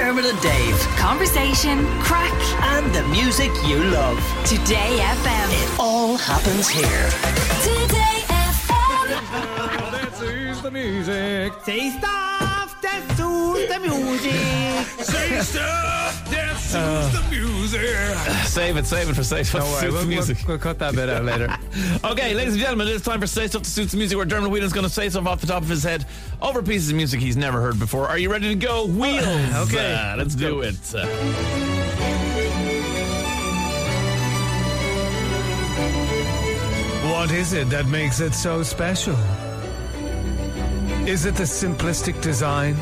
Dermot and Dave. Conversation, crack, And the music you love. Today FM. It all happens here. Today FM. This is the music. Say stuff that suits the music. Say stuff that suits the music. Save it, save it for Stuff Don't worry, we'll, Music. We'll, we'll cut that bit out later. Okay, ladies and gentlemen, it's time for Say Stuff to Suit the Music where Dermot Whelan's going to say stuff off the top of his head over pieces of music he's never heard before. Are you ready to go? Wheels! Okay, Uh, let's do it. Uh, what is it that makes it so special? Is it the simplistic design?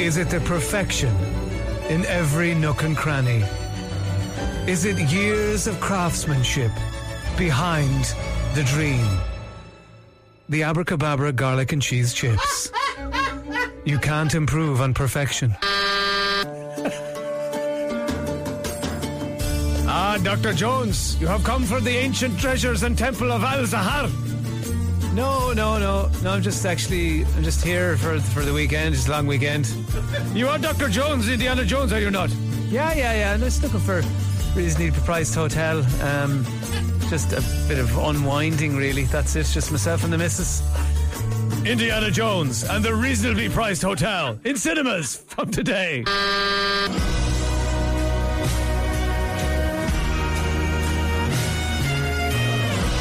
Is it the perfection in every nook and cranny? Is it years of craftsmanship behind the dream? The Abrakebabra garlic and cheese chips. You can't improve on perfection. Ah, Dr. Jones, you have come for the ancient treasures and temple of Al Zahar. No, no, no, no. I'm just actually, I'm just here for for the weekend. It's a long weekend. You are Dr. Jones, Indiana Jones, are you not? Yeah, yeah, yeah. I'm just looking for a reasonably priced hotel. Um, just a bit of unwinding, really. That's it. Just myself and the missus. Indiana Jones and the reasonably priced hotel in cinemas from today.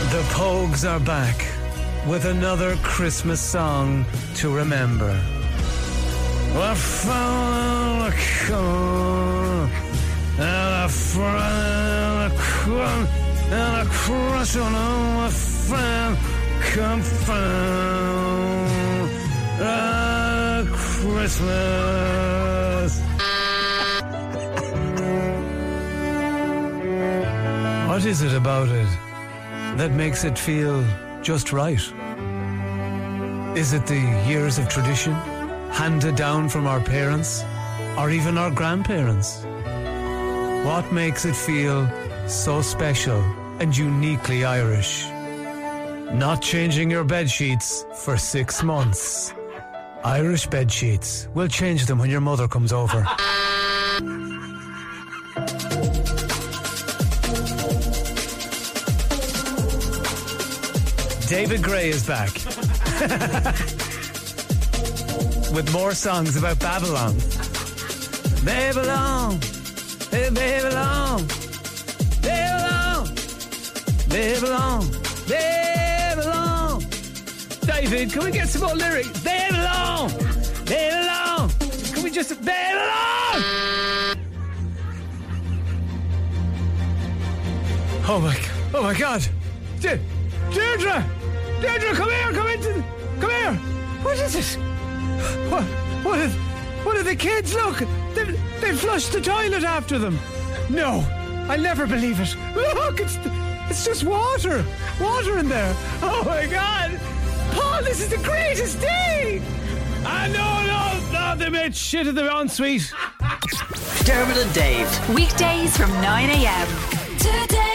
The Pogues are back with another Christmas song to remember. I found a corn, and I found a corn, and a crush on my friend come found a Christmas. What is it about it that makes it feel just right? Is it the years of tradition handed down from our parents or even our grandparents? What makes it feel so special and uniquely Irish? Not changing your bed sheets for six months. Irish bed sheets. We'll change them when your mother comes over. David Gray is back. With more songs about Babylon. Babylon. Babylon. Babylon. Babylon. Babylon. David, can we get some more lyrics? Babylon. Babylon. Can we just. Babylon! Oh my, oh my God. De- Deirdre! Deirdre, come here, come into the, come here. What is it? What, what are, what are the kids? Look, they, they flushed the toilet after them. No, I'll never believe it. Look, it's, it's just water. Water in there. Oh my God. Paul, this is the greatest day. I know, no, no, oh, they made shit of their ensuite. Dermot and Dave. Weekdays from 9 a.m. Today